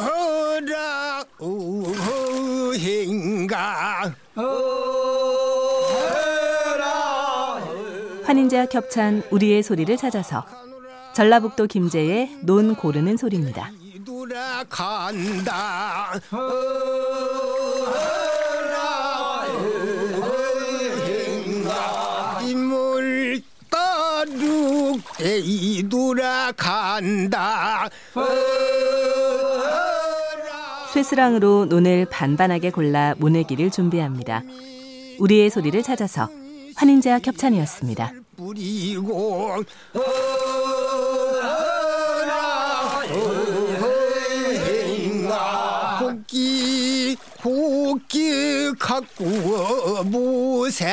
허라 우행가? 환인제와 겹찬 우리의 소리를 찾아서 전라북도 김제의 논 고르는 소리입니다. 돌아간다 따르 이 돌아간다 쇠스랑으로 논을 반반하게 골라 모내기를 준비합니다. 우리의 소리를 찾아서 환인제와 겹찬이었습니다. 뿌리고 고기 고기 갖고 무새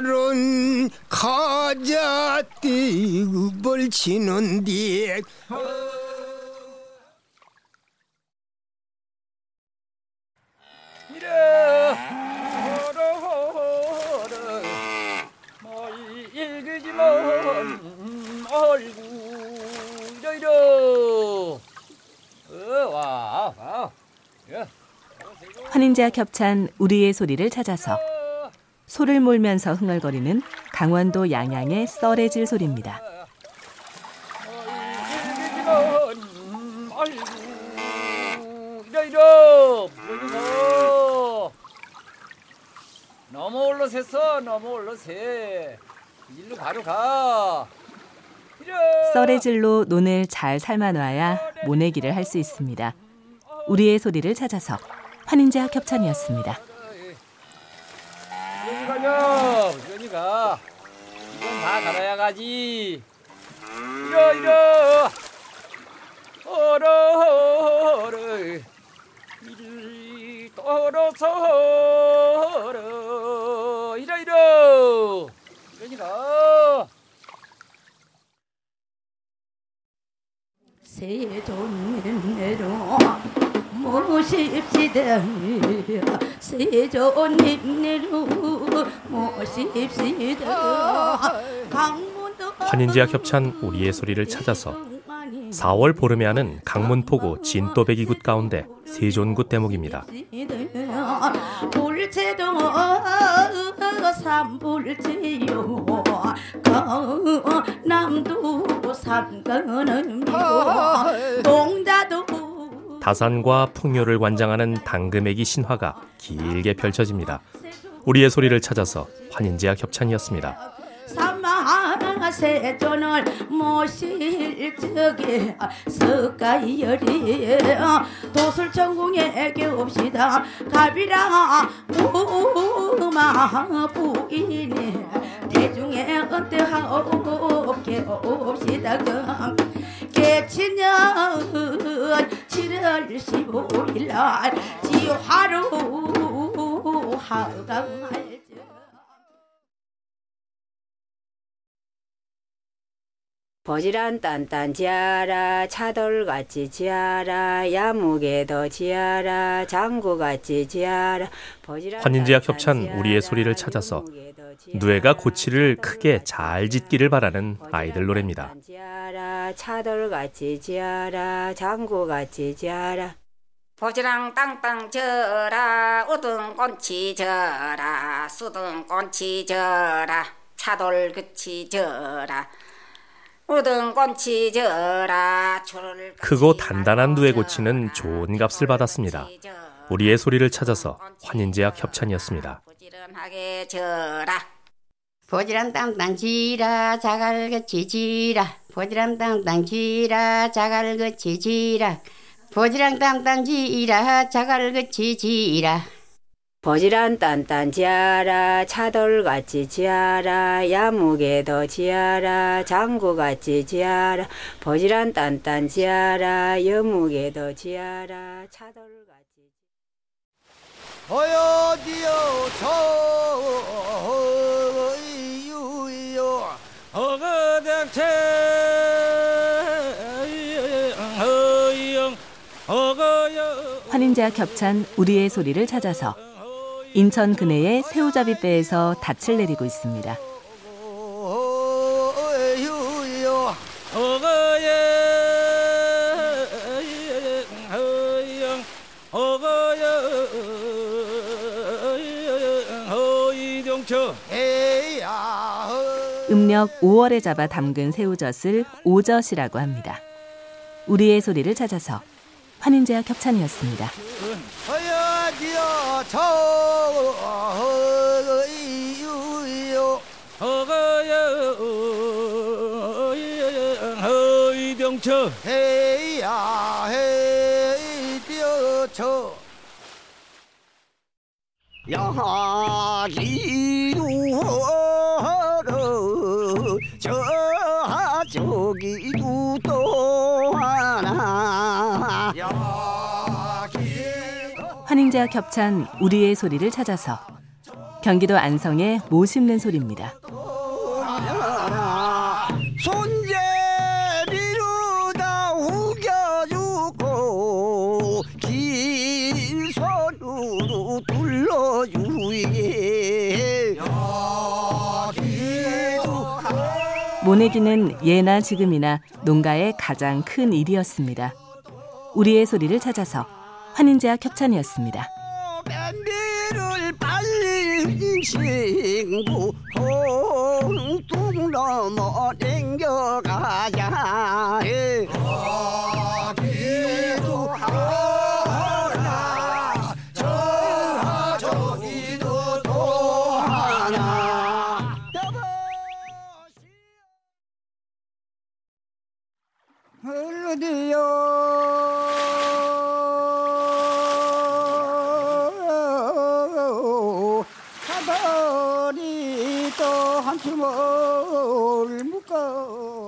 말은 가자 띠을 치는데 이러 어와와. 환인제와 겹찬 우리의 소리를 찾아서 소를 몰면서 흥얼거리는 강원도 양양의 썰해질 소리입니다. 너무 올라섰어 너무 올라세 일로 바로 가. 썰해질로 논을 잘 삶아놔야 모내기를 할 수 있습니다. 우리의 소리를 찾아서 환인제와 겹찬이었습니다. 가냐 여기가. 이건 다 갈아야 가지. 이러 이러 어러 어러 떨어서 어러 이러 이러 세존님네로 모십시다 세존님네로 모십시다. 강문도 환인제와 겹찬 우리의 소리를 찾아서 4월 보름에 하는 강문포구 진또배기굿 가운데 세존굿 대목입니다. 다산과 풍요를 관장하는 당금액이 신화가 길게 펼쳐집니다. 우리의 소리를 찾아서 환인제와 겹찬이었습니다. 삼마세존을 모실 적에 석가열이 도술천궁에 겹시다. 갑이라 우마 부인이 대중에 은퇴하옵게 옵시다. 그 개친년 7월 15일 날 지화로 하강할 버지란 딴딴 지하라 차돌같이 지하라 야무게도 지하라 장구같이 딴딴 겹찬 지하라, 우리의 소리를 찾아서 누에가 고치를 크게 잘 짓기를 바라는 아이들 노래입니다. 차돌같이 지하라 장구같이 지하라 보지랑 땅땅 져라 우등 꽃이 져라 수등 꽃이 져라 차돌 그치 져라 우등 꽃이 져라 크고 단단한 누에 고치는 좋은 값을 받았습니다. 우리의 소리를 찾아서 환인제와 협찬이었습니다. 부지런하게 져라 보지람 땅땅 지라 자갈같이 지라 보지람 땅땅 지라 자갈같이 지라 보지람 땅땅 지라 자갈같이 지라. 버지란 딴딴 지하라 차돌같이 지하라 야무게도 지하라 장구같이 지하라. 버지란 딴딴 지하라 여무게도 지하라 차돌같이 어여디여 저 3인자 겹찬 우리의 소리를 찾아서 인천 근해의 새우잡이 배에서 닻을 내리고 있습니다. 음력 5월에 잡아 담근 새우젓을 오젓이라고 합니다. 우리의 소리를 찾아서 환인제와 헤야 저 야기루허러 저 저기도 환인제와 협찬 우리의 소리를 찾아서 경기도 안성의 모 심는 소리입니다. 손재비로다 우겨주고 긴 손으로 둘러주게 모내기는 예나 지금이나 농가의 가장 큰 일이었습니다. 우리의 소리를 찾아서 환인제와 협찬이었습니다.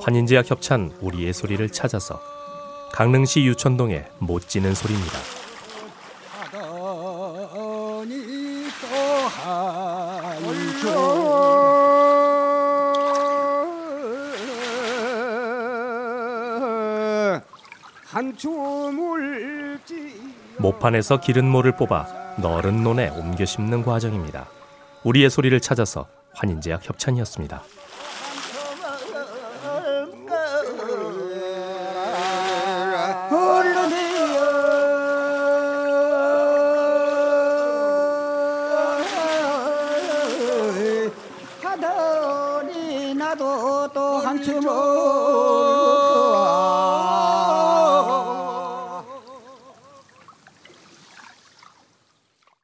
환인제와 협찬 우리의 소리를 찾아서 강릉시 유천동의 못 지는 소리입니다. 하더니 또한 춤을 한 춤을 지 모판에서 기른 모를 뽑아 너른 논에 옮겨 심는 과정입니다. 우리의 소리를 찾아서 환인제약 협찬이었습니다. 나도 또 한춤을